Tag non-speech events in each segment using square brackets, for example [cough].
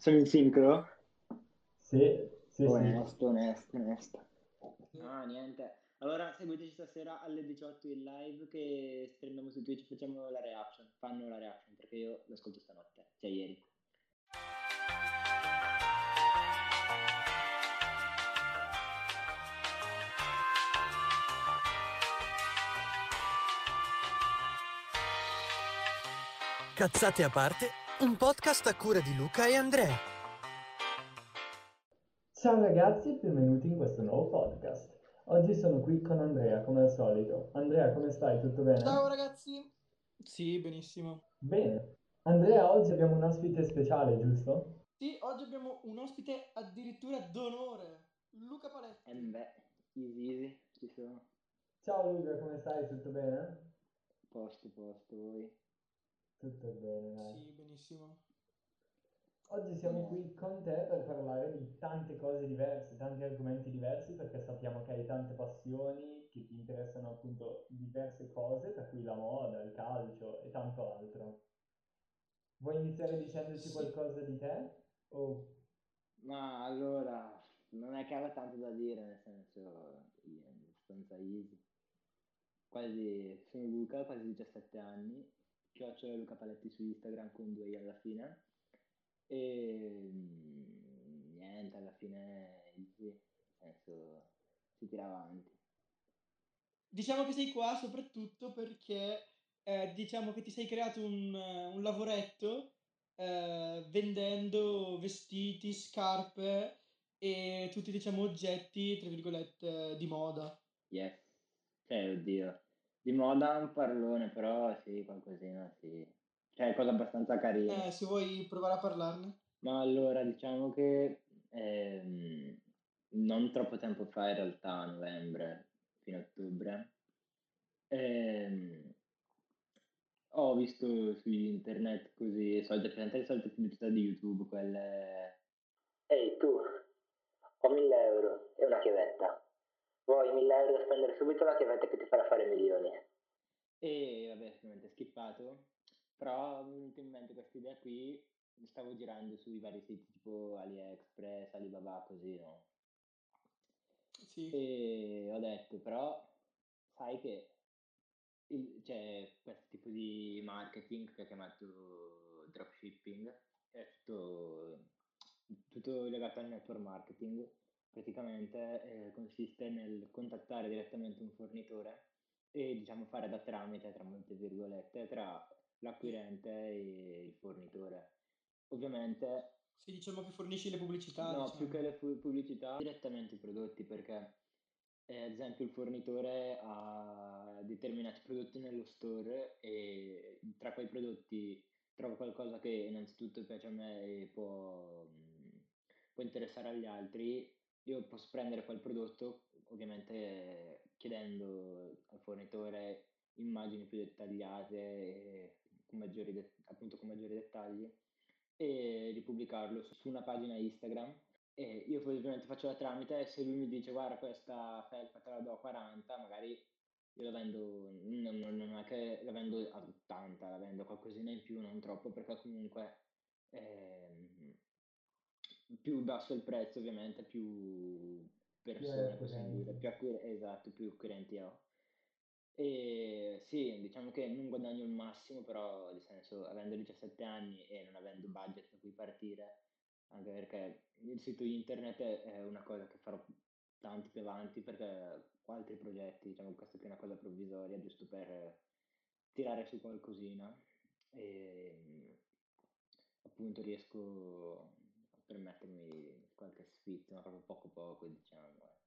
Sono in sincro? Sì, sì, sì. Onesto, onesto, onesto. Ah, niente. Allora seguiteci stasera alle 18 in live che streamiamo su Twitch, facciamo la reaction, fanno la reaction perché io l'ascolto stanotte, cioè ieri. Cazzate a parte, un podcast a cura di Luca e Andrea. Ciao ragazzi e benvenuti in questo nuovo podcast. Oggi sono qui con Andrea, come al solito. Andrea, come stai? Tutto bene? Ciao ragazzi. Sì, benissimo. Bene. Andrea, oggi abbiamo un ospite speciale, giusto? Sì, oggi abbiamo un ospite addirittura d'onore, Luca Paletti. Eh beh, easy easy, ci sono. Ciao Luca, come stai? Tutto bene? Posto, posto, voi. Tutto bene, dai. Sì, benissimo. Oggi siamo qui con te per parlare di tante cose diverse, tanti argomenti diversi, perché sappiamo che hai tante passioni, che ti interessano appunto diverse cose, tra cui la moda, il calcio e tanto altro. Vuoi iniziare dicendoci Sì. qualcosa di te? O Ma allora, non è che aveva tanto da dire, nel senso, io, abbastanza easy. Quasi, sono Luca, quasi 17 anni, chiocciola Luca Paletti su Instagram con due i alla fine. E mm, niente, alla fine easy, nel senso, si tira avanti. Diciamo che sei qua soprattutto perché eh, diciamo che ti sei creato un, eh, un lavoretto eh, vendendo vestiti, scarpe e tutti diciamo oggetti, tra virgolette, di moda. Yes, cioè, oddio, di moda un parlone, però sì, qualcosina, sì. Cioè, cosa abbastanza carina. Eh, se vuoi provare a parlarne. Ma allora, diciamo che ehm, non troppo tempo fa, in realtà, a novembre, fino a ottobre, ehm, ho visto su internet così, solite, presente le solite pubblicità di YouTube, quelle... Ehi tu, ho 1000 euro e una chiavetta. Vuoi 1000 euro da spendere subito la chiavetta che ti farà fare milioni? E vabbè, ovviamente schippato, però mi è venuta in mente questa idea qui, stavo girando sui vari siti tipo AliExpress, Alibaba, così, no? Sì. E ho detto, però, sai che il- c'è questo tipo di marketing che è chiamato dropshipping, è tutto, tutto legato al network marketing. Praticamente eh, consiste nel contattare direttamente un fornitore e diciamo fare da tramite, tra molte virgolette, tra l'acquirente e il fornitore. Ovviamente Sì, diciamo che fornisci le pubblicità. No, diciamo. più che le pu- pubblicità, direttamente i prodotti, perché eh, ad esempio il fornitore ha determinati prodotti nello store e tra quei prodotti trovo qualcosa che innanzitutto piace a me e può, mh, può interessare agli altri. Io posso prendere quel prodotto, ovviamente eh, chiedendo al fornitore immagini più dettagliate con maggiori, det- appunto con maggiori dettagli e ripubblicarlo su una pagina Instagram. E io ovviamente faccio la tramite e se lui mi dice guarda questa felpa te la do a 40, magari io la vendo, non, non- è che la vendo a 80, la vendo qualcosina in più, non troppo, perché comunque ehm, più basso il prezzo ovviamente più persone possiamo dire, più acquir- esatto, più acquirenti ho. E sì, diciamo che non guadagno il massimo, però nel senso, avendo 17 anni e non avendo budget da cui partire, anche perché il sito internet è è una cosa che farò tanto più avanti perché ho altri progetti, diciamo questa è una cosa provvisoria, giusto per tirare su qualcosina e mm, appunto riesco permettermi qualche sfizio, ma proprio poco poco, diciamo. eh.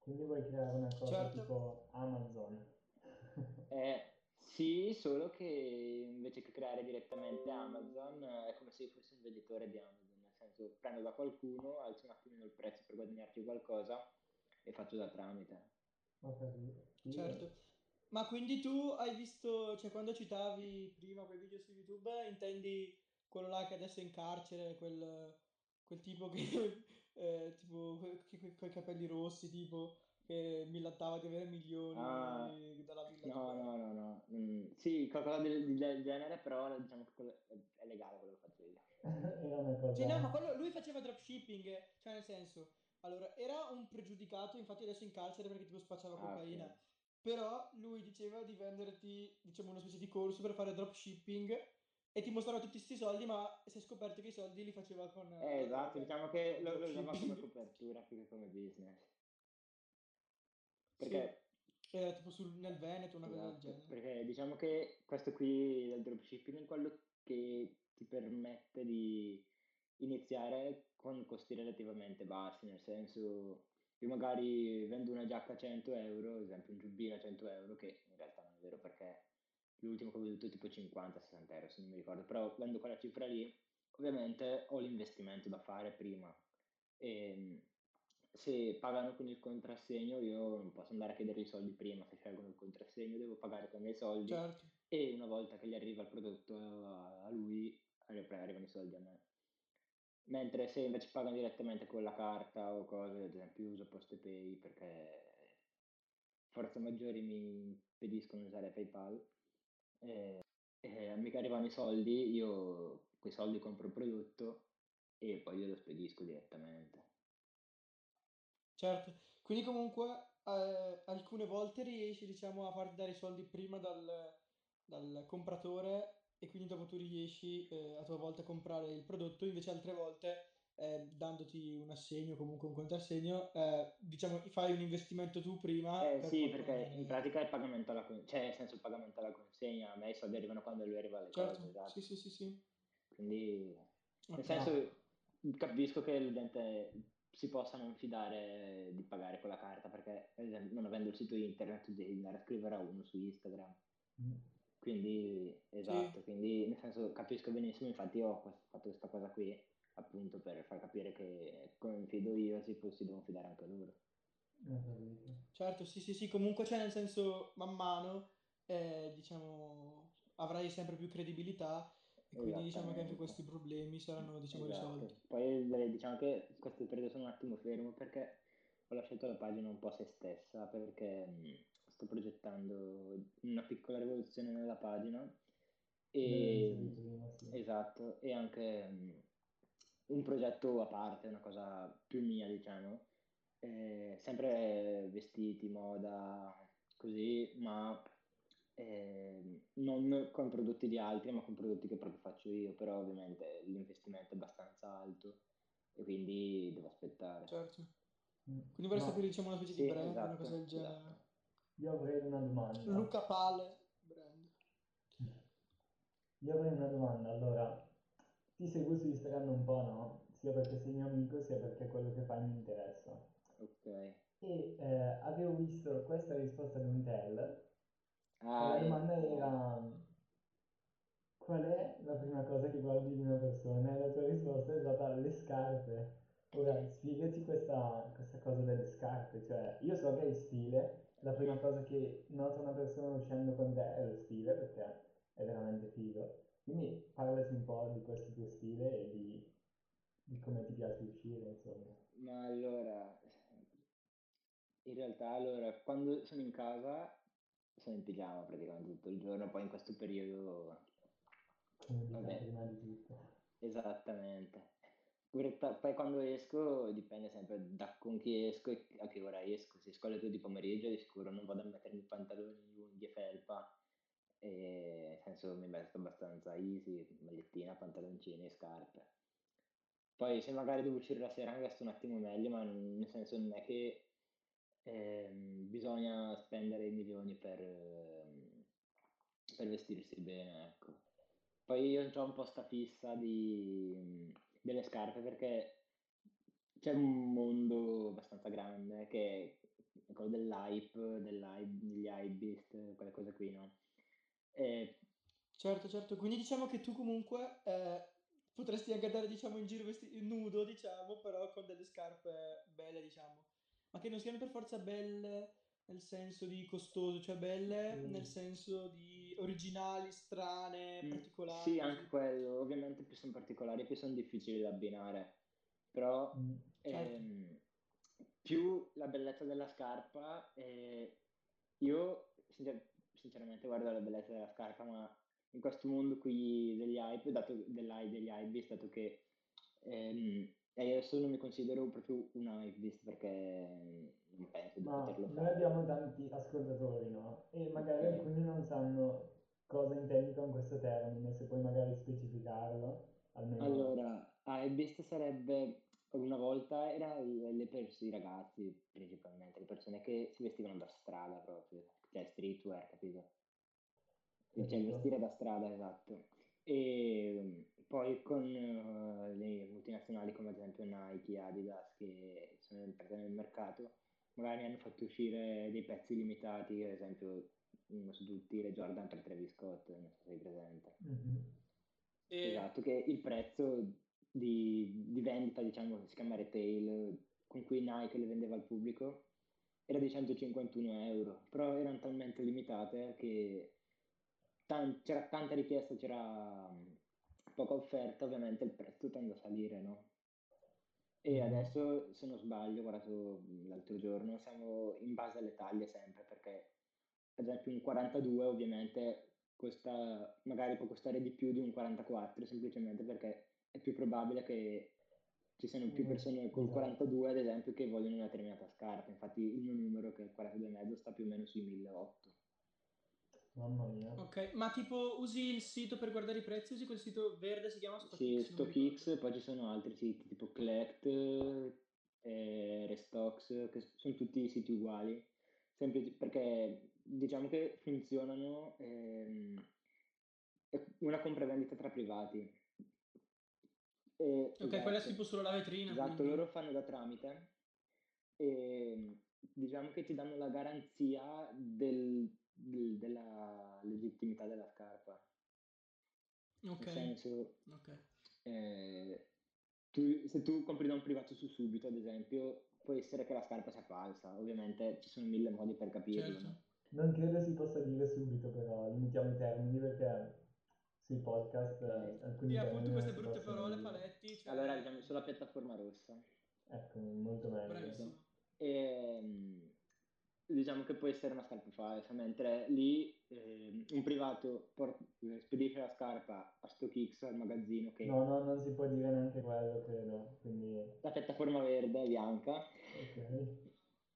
quindi vuoi creare una cosa Certo. tipo Amazon? [laughs] Eh, sì, solo che invece che creare direttamente Amazon è come se io fossi un venditore di Amazon, nel senso prendo da qualcuno, alzo un attimino il prezzo per guadagnarci qualcosa e faccio da tramite. Figo. Certo. Ma quindi tu hai visto, cioè quando citavi prima quei video su YouTube, intendi quello là che adesso è in carcere, quel, quel tipo che, [laughs] eh, tipo, con i capelli rossi, tipo, che millantava di avere milioni Ah, dalla villa. No, no, no, no. Mm, sì, qualcosa del, di- del genere, però diciamo che è, legale quello che [laughs] cosa... Sì, no, ma quello, lui faceva dropshipping, cioè nel senso, allora, era un pregiudicato, infatti adesso in carcere perché tipo spacciava Ah, cocaina, ok. però lui diceva di venderti, diciamo, una specie di corso per fare dropshipping e ti mostrava tutti questi soldi, ma si è scoperto che i soldi li faceva con Eh, la esatto, diciamo che lo, lo usava come copertura più che come business. Sì, Perché, era tipo sul- nel Veneto, una cosa del esatto, genere. perché diciamo che questo qui del dropshipping è quello che ti permette di iniziare con costi relativamente bassi, nel senso io magari vendo una giacca a 100 euro, ad esempio un giubbino a 100 euro, che in realtà non è vero perché l'ultimo che ho venduto è tipo 50-60 euro se non mi ricordo, però vendo quella cifra lì, ovviamente ho l'investimento da fare prima. E se pagano con il contrassegno io non posso andare a chiedere i soldi prima, se scelgono il contrassegno devo pagare con i miei soldi Certo, e una volta che gli arriva il prodotto a, a lui arri- arrivano i soldi a me. Mentre se invece pagano direttamente con la carta o cose, ad esempio io uso PostePay perché forze maggiori mi impediscono di usare PayPal, e, e mi arrivano i soldi, io quei soldi compro il prodotto e poi io lo spedisco direttamente. certo. Quindi comunque eh, alcune volte riesci, diciamo, a farti dare i soldi prima dal, dal compratore e quindi dopo tu riesci eh, a tua volta a comprare il prodotto, invece altre volte eh, dandoti un assegno comunque un contrassegno, eh, diciamo, fai un investimento tu prima Eh per sì, perché in pratica è il pagamento alla con- cioè nel senso il pagamento alla consegna, a me i soldi arrivano quando lui arriva alle cose, Certo, esatto. sì, sì, sì, sì. Quindi, nel Ok. senso, capisco che la gente si possa non fidare di pagare con la carta, perché ad esempio, non avendo il sito internet tu devi andare a scrivere a uno su Instagram. Mm. Quindi, Sì, esatto, quindi nel senso capisco benissimo, infatti ho quest- fatto questa cosa qui appunto per far capire che come mi fido io si, si devono fidare anche loro. Certo, sì, sì, sì, comunque c'è nel senso man mano, eh, diciamo, avrai sempre più credibilità e quindi diciamo che anche questi problemi saranno, diciamo, risolti. Esatto. Poi eh, diciamo che questo periodo sono un attimo fermo perché ho lasciato la pagina un po' a se stessa perché mh, sto progettando una piccola rivoluzione nella pagina e esatto, e anche mh, un progetto a parte, una cosa più mia, diciamo. Eh, sempre vestiti, moda, così, ma ehm, non con prodotti di altri, ma con prodotti che proprio faccio io, però ovviamente l'investimento è abbastanza alto e quindi devo aspettare. Certo. Mm. Quindi vorrei Ma sapere, diciamo, una specie di Sì, brand, una cosa esatto, del genere. esatto. io avrei una domanda. Luca Pale, brand. Io avrei una domanda. Allora, ti seguo su Instagram un po', no? Sia perché sei mio amico, sia perché quello che fai mi interessa. Ok. E eh, avevo visto questa risposta di un tel e Ah, la domanda eh, era qual è la prima cosa che guardi in una persona? E la tua risposta è stata le scarpe. Ora, spiegaci questa, questa cosa delle scarpe, cioè io so che hai stile, la prima cosa che nota una persona uscendo con te è lo stile, perché è veramente figo. Quindi parlaci un po' di questo tuo stile e di, di come ti piace uscire, insomma. ma allora, in realtà, allora, quando sono in casa sono in pigiama praticamente tutto il giorno, poi in questo periodo, Comodità vabbè, prima di tutto. esattamente. Poi quando esco dipende sempre da con chi esco e a che ora esco. Se esco alle 2 di pomeriggio di sicuro non vado a mettermi pantaloni, unghie, felpa, e nel senso mi vesto abbastanza easy, magliettina, pantaloncini e scarpe. Poi se magari devo uscire la sera mi vesto un attimo meglio, ma nel senso non è che ehm, bisogna spendere i milioni per, ehm, per vestirsi bene, ecco. Poi io ho un po' sta fissa di, delle scarpe perché c'è un mondo abbastanza grande che è quello dell'hype, dell'hype, degli hypebeast, quelle cose qui, no? E Certo, certo. Quindi diciamo che tu comunque eh, potresti anche andare, diciamo, in giro vesti- nudo, diciamo, però con delle scarpe belle, diciamo. Ma che non siano per forza belle nel senso di costoso, cioè belle nel Sì. senso di originali, strane, Mm, particolari, sì, anche quello, ovviamente più sono particolari, più sono difficili da abbinare, però Mm. Certo, ehm, più la bellezza della scarpa, eh, io sinceramente guardo la bellezza della scarpa, ma in questo mondo qui degli hype, dato, degli hypebeast, dato che Ehm, io adesso non mi considero proprio un hypebeast perché non penso di Ma poterlo noi fare. abbiamo tanti ascoltatori, no? E magari Ok. alcuni non sanno cosa intendi con questo termine, se puoi magari specificarlo, almeno... Allora, hypebeast sarebbe una volta era le le pers i ragazzi principalmente, le persone che si vestivano da strada proprio, cioè streetwear, capito? Cioè il Capito? vestire da strada, esatto. E poi con eh, le multinazionali come ad esempio Nike, Adidas che sono entrate nel mercato, magari hanno fatto uscire dei pezzi limitati, ad esempio uno su tutti le Jordan per Travis Scott, non so se sei presente. Mhm. E Esatto, che il prezzo di, di vendita, diciamo, si chiama retail, con cui Nike le vendeva al pubblico, era di 151 euro, però erano talmente limitate che tan- c'era tanta richiesta, c'era mm, poca offerta, ovviamente il prezzo tende a salire, no? E Mhm. adesso, se non sbaglio, ho guardato mm, l'altro giorno, siamo in base alle taglie sempre, perché ad esempio un 42 ovviamente costa, magari può costare di più di un 44, semplicemente perché è più probabile che ci siano più Mm, persone col esatto. 42 ad esempio che vogliono una determinata scarpa, infatti il mio numero che è il 42,5 sta più o meno sui 1800. Mamma mia. ok, ma tipo usi il sito per guardare i prezzi? Usi quel sito verde, si chiama Sì, StockX, ricordo. StockX, poi ci sono altri siti tipo Collect, eh, Restox, che sono tutti siti uguali, semplici perché diciamo che funzionano, ehm, è una compravendita tra privati. E, Ok, quella è esatto, tipo solo la vetrina, esatto, quindi. loro fanno da tramite e diciamo che ti danno la garanzia del- del- della legittimità della scarpa. Ok, Nel senso, ok. eh, tu- se tu compri da un privato su Subito, ad esempio, può essere che la scarpa sia falsa. Ovviamente ci sono mille modi per capirlo, Certo. no? Non credo si possa dire subito, però limitiamo i termini perché sui podcast eh, alcuni Sì, termini appunto queste brutte parole, dire. paletti, cioè... Allora diciamo sulla piattaforma rossa. Ecco, molto meglio. Bravissimo. E, mm, diciamo che può essere una scarpa falsa, mentre lì ehm, un privato por- eh, spedisce la scarpa a StockX al magazzino che No, no, non si può dire neanche quello, credo. Quindi, la piattaforma verde è bianca ok.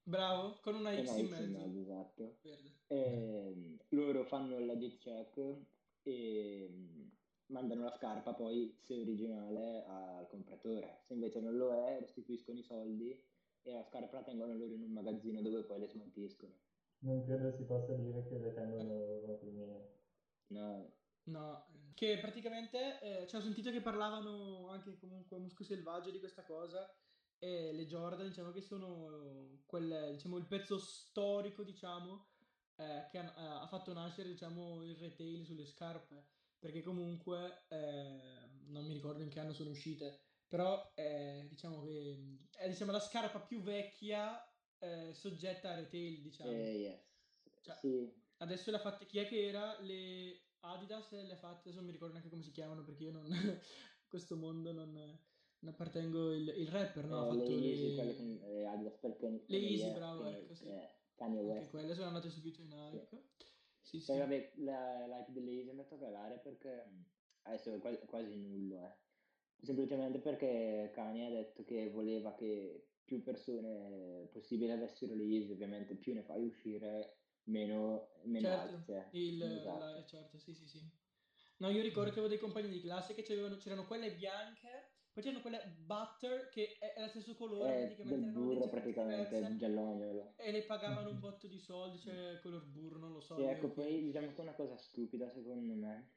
Bravo, con una X in mezzo. esatto. Verde. Ehm, loro fanno il legit check e mm, mandano la scarpa poi, se originale, al compratore. Se invece non lo è, restituiscono i soldi e la scarpa la tengono loro in un magazzino dove poi le smaltiscono. Non credo si possa dire che le tengono loro, quindi... No, No, che praticamente, eh, cioè, ho sentito che parlavano anche comunque Musco Selvaggio di questa cosa e le Jordan, diciamo che sono quel, diciamo, il pezzo storico, diciamo, eh, che ha, ha fatto nascere, diciamo, il retail sulle scarpe, perché comunque, eh, non mi ricordo in che anno sono uscite, però eh, diciamo che è diciamo, la scarpa più vecchia eh, soggetta a retail, diciamo. eh, yes. Cioè, Sì, Adesso le ha fatte chi è che era? Le Adidas le ha fatte, adesso non mi ricordo neanche come si chiamano perché io non, [laughs] questo mondo non, non appartengo, il, il rapper, no? Ha eh, le fatto Easy, quelle con le, eh, Adidas per Kanye, le Easy, West, bravo, Kanye, ecco, sì. eh, Kanye Anche West. quelle sono andate subito in Sì. Nike. Sì, Poi sì. vabbè, la, l'hype delle Easy è andato a calare perché mm, adesso è quasi, quasi nullo, eh. Semplicemente perché Kanye ha detto che voleva che più persone possibile avessero le Easy, ovviamente più ne fai uscire, meno, meno hype Certo, c'è. il, la, Esatto. eh, certo, sì, sì, sì. No, io ricordo che avevo dei compagni di classe che c'erano quelle bianche, poi c'erano quelle butter che è, è lo stesso colore, È praticamente del erano burro praticamente, diverse giallognolo. e le pagavano un [laughs] botto di soldi, cioè color burro, non lo so, Sì, ecco, io che... poi diciamo che una cosa stupida secondo me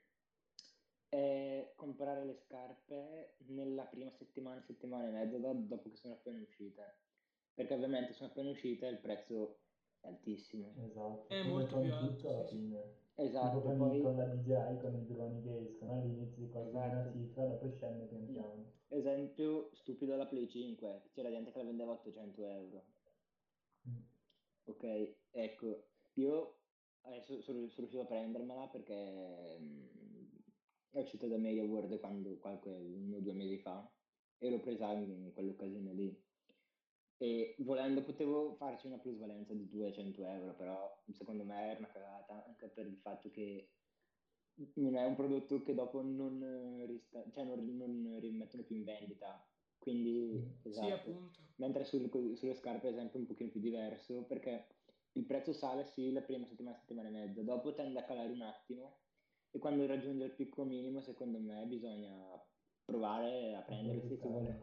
è comprare le scarpe nella prima settimana, settimana e mezza da- dopo che sono appena uscite. Perché ovviamente sono appena uscite e il prezzo è altissimo. Esatto, È come molto più con alto, tutto alla sì, sì. fine. Esatto, con, i- poi con la DJI, con i droni che escono, all'inizio costa di una esatto. cifra, dopo scende pian piano. Esempio stupido la Play 5, c'era gente che la vendeva a 800 euro. Mm. Ok, ecco, io adesso sono, sono riuscito a prendermela perché mm, è uscita da Media World quando, qualche uno o due mesi fa e l'ho presa in quell'occasione lì. E volendo potevo farci una plusvalenza di 200 euro, però secondo me era una cagata anche per il fatto che non è un prodotto che dopo non, rista- cioè non, non rimettono più in vendita. Quindi, Mm. esatto. Sì, appunto. Mentre sul- sulle scarpe, ad esempio, è un pochino più diverso perché il prezzo sale sì la prima settimana, settimana e mezza, dopo tende a calare un attimo e quando raggiunge il picco minimo, secondo me, bisogna provare a prendere se si vuole,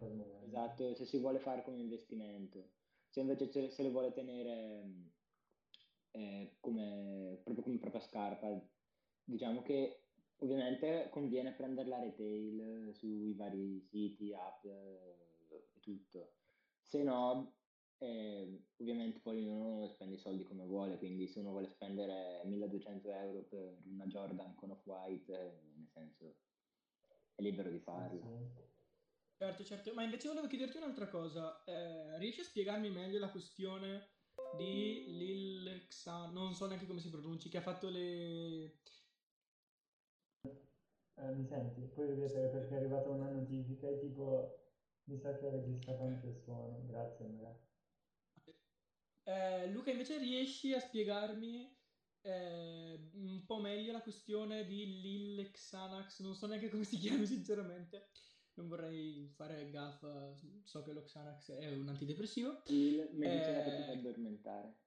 esatto, se si vuole fare come investimento. Se invece ce- se le vuole tenere eh, come, proprio come propria scarpa, diciamo che ovviamente conviene prenderla retail eh, sui vari siti, app eh, e tutto. Se no, eh, ovviamente poi ognuno spende i soldi come vuole, quindi se uno vuole spendere 1200 euro per una Jordan con Off-White, eh, nel senso, è libero di farlo. Certo, certo. Ma invece volevo chiederti un'altra cosa. Eh, riesci a spiegarmi meglio la questione di Lil Xan, non so neanche come si pronunci, che ha fatto le... Eh, mi senti? Puoi ripetere perché è arrivata una notifica e tipo mi sa che ha registrato anche il suono. Grazie Andrea. Eh, Luca, invece riesci a spiegarmi eh, un po' meglio la questione di Lil Xanax? Non so neanche come si [laughs] chiami, sinceramente. Non vorrei fare gaffa, so che lo Xanax è un antidepressivo. Il medicina che ti fa Eh, addormentare.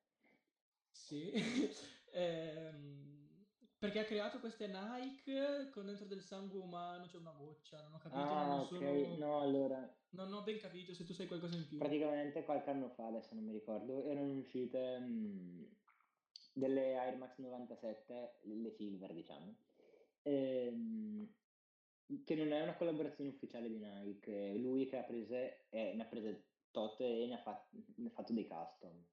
Sì, [laughs] Ehm, perché ha creato queste Nike con dentro del sangue umano, c'è una goccia, non ho capito, Ah, non ok, sono... no, allora, Non ho ben capito se tu sai qualcosa in più. praticamente qualche anno fa, adesso non mi ricordo, erano uscite mh, delle Air Max 97, le silver diciamo, ehm, che non è una collaborazione ufficiale di Nike, lui che ha prese, eh, ne ha prese tot e ne ha, fat- ne ha fatto dei custom.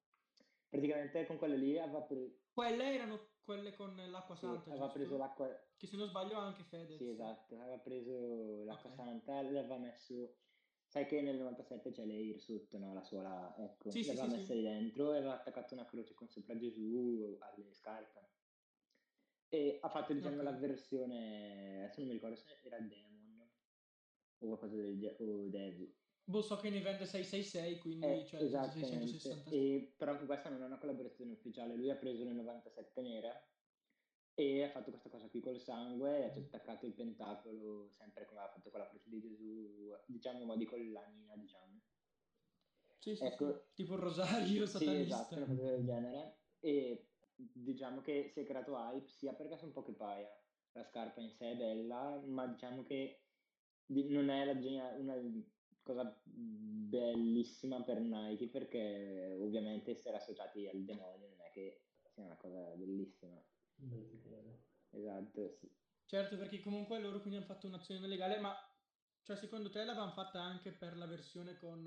Praticamente con quelle lì aveva, pre- Quelle erano quelle con l'acqua sì, santa, aveva preso giusto? l'acqua, Che se non sbaglio anche Fedez. Sì, esatto, aveva preso l'acqua Ok. santa, le aveva messo, sai che nel 97 c'è l'Air sotto, no? La suola, ecco, Sì, le sì, sì, messe sì. lì dentro e aveva attaccato una croce con sopra Gesù alle scarpe. E ha fatto, diciamo, Ok. la versione, adesso non mi ricordo se era Demon o qualcosa del genere, o Devil. Boh, so che ne vende 666, quindi Eh, cioè nel senso esattamente, 660. e, però anche questa non è una collaborazione ufficiale, lui ha preso le 97 nere e ha fatto questa cosa qui col sangue e ha attaccato il pentacolo, sempre come aveva fatto con la croce di Gesù, diciamo, ma di collanina, diciamo. Sì, sì, Ecco, sì. Tipo un rosario sì, satanista. esatto, una cosa del genere. E diciamo che si è creato hype sia perché sono poche paia. La scarpa in sé è bella, ma diciamo che non è la genia- una cosa bellissima per Nike perché ovviamente essere associati al demonio non è che sia una cosa bellissima. Credo. Esatto, sì. Certo, perché comunque loro quindi hanno fatto un'azione legale, ma cioè secondo te l'avevano fatta anche per la versione con,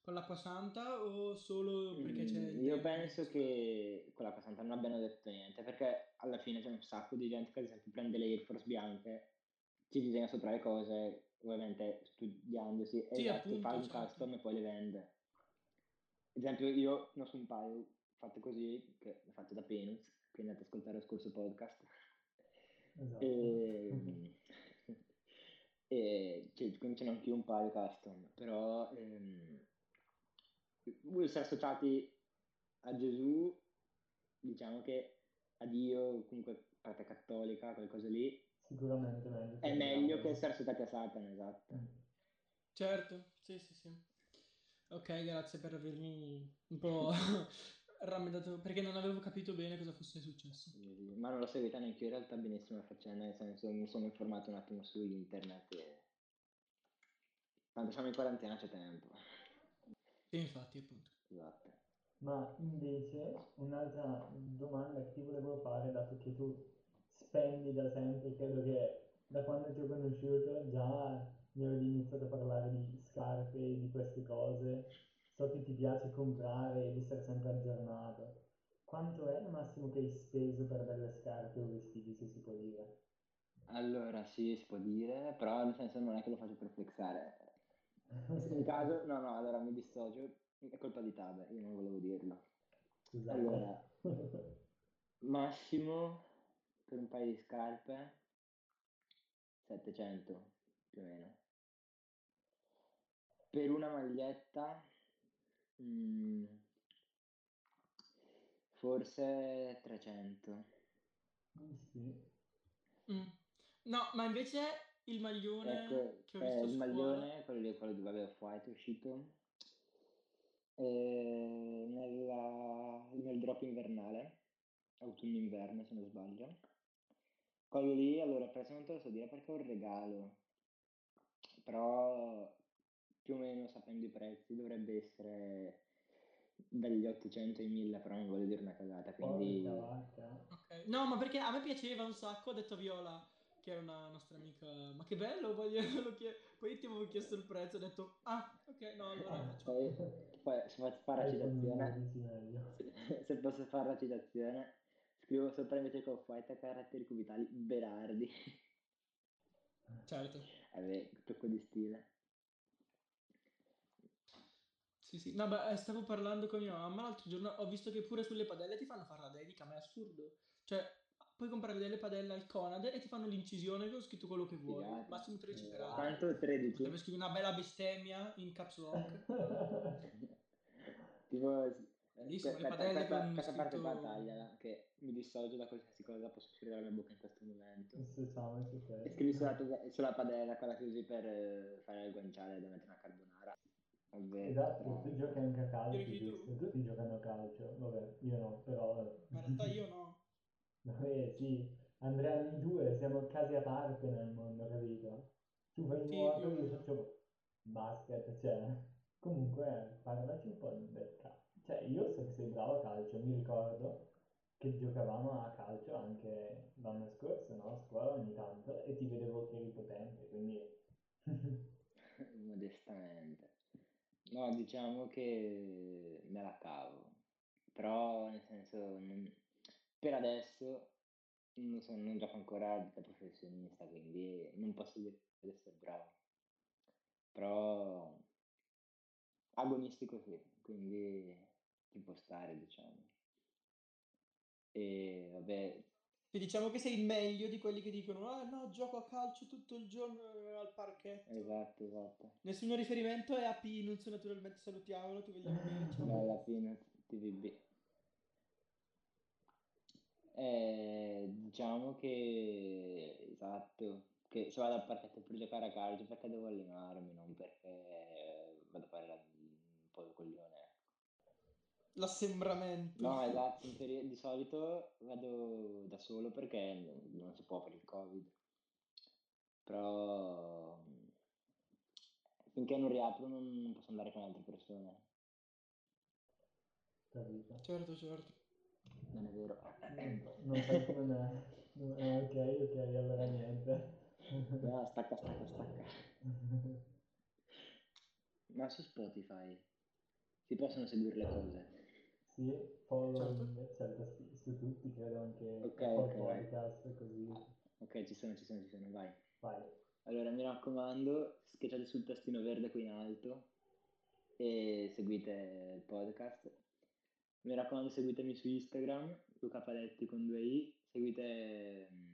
con l'acqua santa o solo perché c'è il Mm, Io penso che con la Santa non abbiano detto niente, perché alla fine c'è un sacco di gente che ad esempio prende le Air Force bianche, ci disegna sopra le cose, ovviamente studiandosi, Sì, esatto, fa un certo. custom e poi le vende. Ad esempio io ne ho su un paio fatte così, che ho fatto da Penus, che andate ad ascoltare lo scorso podcast. Esatto. E, [laughs] e cioè, quindi ce n'ho anch'io un paio custom, però ehm, essere associati a Gesù, diciamo che a Dio, comunque parte cattolica, qualcosa lì, Sicuramente meglio è meglio che essere associati a Satana, esatto. Mm. Certo, sì, sì, sì. Ok, grazie per avermi un po' [laughs] rammendato, perché non avevo capito bene cosa fosse successo. Ma non l'ho seguita neanche io in realtà benissimo la faccenda, nel senso mi sono informato un attimo su internet e... Quando siamo in quarantena c'è tempo. Sì, infatti, appunto. Esatto. Ma invece un'altra domanda che ti volevo fare, dato che tu spendi da sempre, credo che da quando ti ho conosciuto già mi avevi iniziato a parlare di scarpe e di queste cose, so che ti piace comprare ed essere sempre aggiornato. Quanto è il massimo che hai speso per delle scarpe o vestiti, se si può dire? Allora, sì, si può dire, però nel senso non è che lo faccio per flexare. [laughs] In caso, no, no, allora mi dissocio, è colpa di Tabe, io non volevo dirlo. Scusate. Allora, [laughs] massimo per un paio di scarpe 700 più o meno. Per una maglietta mm, forse 300. Mm, Sì. Mm. No, ma invece il maglione Ecco, che ho eh, visto a il scuola. maglione, quello lì, quello di vabbè, Off-White è uscito nella- nel drop invernale, autunno-inverno se non sbaglio. Quello lì, allora, il prezzo non te lo so dire perché è un regalo, però più o meno sapendo i prezzi dovrebbe essere dagli 800 ai 1000, però non voglio dire una cagata, quindi... Porca vacca. Ok. No, ma perché a me piaceva un sacco, ho detto a Viola, che è una nostra amica, ma che bello, voglio, [laughs] lo chie-" poi ti avevo chiesto il prezzo, ho detto, ah, ok, no, allora facciamo. Poi, poi se faccio fare la citazione, se, se posso fare la citazione, scrivo sopra invece Off-White a caratteri cubitali Berardi. Certo. Vabbè, tocco di stile. Sì, sì. No, beh, eh, stavo parlando con mia mamma l'altro giorno, ho visto che pure sulle padelle ti fanno fare la dedica, ma è assurdo. Cioè, puoi comprare delle padelle al Conad e ti fanno l'incisione con scritto quello che vuoi. Figata. Massimo 13 Eh, carati. Quanto? 13? Potrebbe scrivere una bella bestemmia in caps lock. [laughs] tipo, sì, Bellissimo, que- le questa, padelle questa, con questa parte tagliala, che mi dissocio da qualsiasi cosa possa uscire dalla mia bocca in questo momento. Sa, messo E ok. scrivi sulla, sulla padella, quella che usi per eh, fare il guanciale da mettere una carbonara. Vabbè, Esatto, bravo. tu giochi anche a calcio, giusto? Tutti giocano a calcio, vabbè, io no, però... Ma in [laughs] realtà io no. Vabbè, sì, Andrea noi due siamo casi a parte nel mondo, capito? Tu fai Sì, nuoto, io meno. faccio basket, cioè... Comunque, parlaci un po' del calcio. Cioè, io so che sei bravo a calcio, mi ricordo che giocavamo a calcio anche l'anno scorso, no? A scuola ogni tanto, e ti vedevo che eri potente, quindi... Modestamente. No, diciamo che me la cavo, però nel senso, per adesso non, so, non gioco ancora da professionista, quindi non posso dire di essere bravo, però agonistico sì, quindi ci può stare, diciamo. E vabbè, Sì, diciamo che sei meglio di quelli che dicono, ah no, gioco a calcio tutto il giorno eh, al parchetto. esatto, esatto. Nessuno riferimento è a Peanuts, naturalmente salutiamolo, ti vogliamo bene, ciao. Bella Peanut TVB. Eh, diciamo che esatto, che se vado al parchetto per giocare a calcio perché devo allenarmi, non perché vado a fare la- un po' il coglione. L'assembramento. No, esatto, [laughs] in teoria- di solito vado da solo perché non, non si può per il Covid. Però mm, finché non riapro non, posso andare con altre persone, Capito? Certo, certo. non è vero. Non, fai come me. Ah, ok, ok, allora niente. No, stacca, stacca, stacca. [laughs] Ma su Spotify si possono seguire le cose. Sì, Certo. following, certo, su, su tutti, credo anche Ok, Apple ok, vai. Podcast, così. Ok, ci sono, ci sono, ci sono, vai. Vai. Allora, mi raccomando, schiacciate sul tastino verde qui in alto e seguite il podcast. Mi raccomando, seguitemi su Instagram, Luca Paletti con due i. Seguite mm,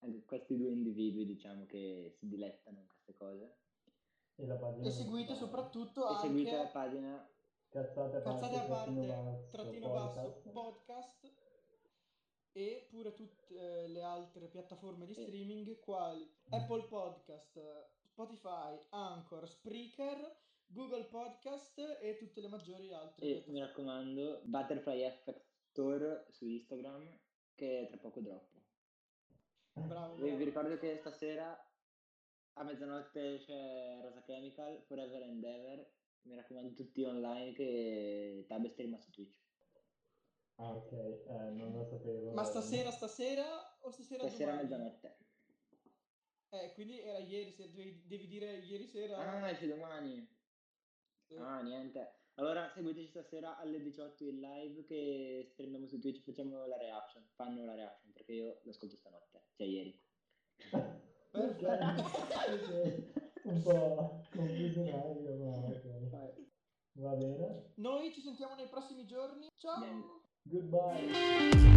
anche questi due individui, diciamo, che si dilettano in queste cose. E E seguite soprattutto E seguite la anche pagina Cazzate a Cazzate parte, a trattino parte, basso, trattino basso, podcast. e pure tutte eh, le altre piattaforme di E- streaming quali Apple Podcast, Spotify, Anchor, Spreaker, Google Podcast e tutte le maggiori altre E mi raccomando, Butterfly Effect Store su Instagram, che tra poco droppo. Bravo, E vi bravo. ricordo che stasera a mezzanotte c'è Rosa Chemical, Forever and Ever. Mi raccomando, tutti online che Tab è streama su Twitch. Ah, ok, eh, non lo sapevo. Ma stasera, stasera o stasera Stasera a domani? mezzanotte. Eh, quindi era ieri sera, devi, devi dire ieri sera. Ah, esce domani. Sì. Ah, niente. Allora seguiteci stasera alle 18 in live che streamiamo su Twitch, facciamo la reaction. Fanno la reaction perché io l'ascolto stanotte, cioè ieri. Ok, [laughs] un po' confusionario, ma ok. Va bene. Noi ci sentiamo nei prossimi giorni. Ciao! Vieni. Goodbye.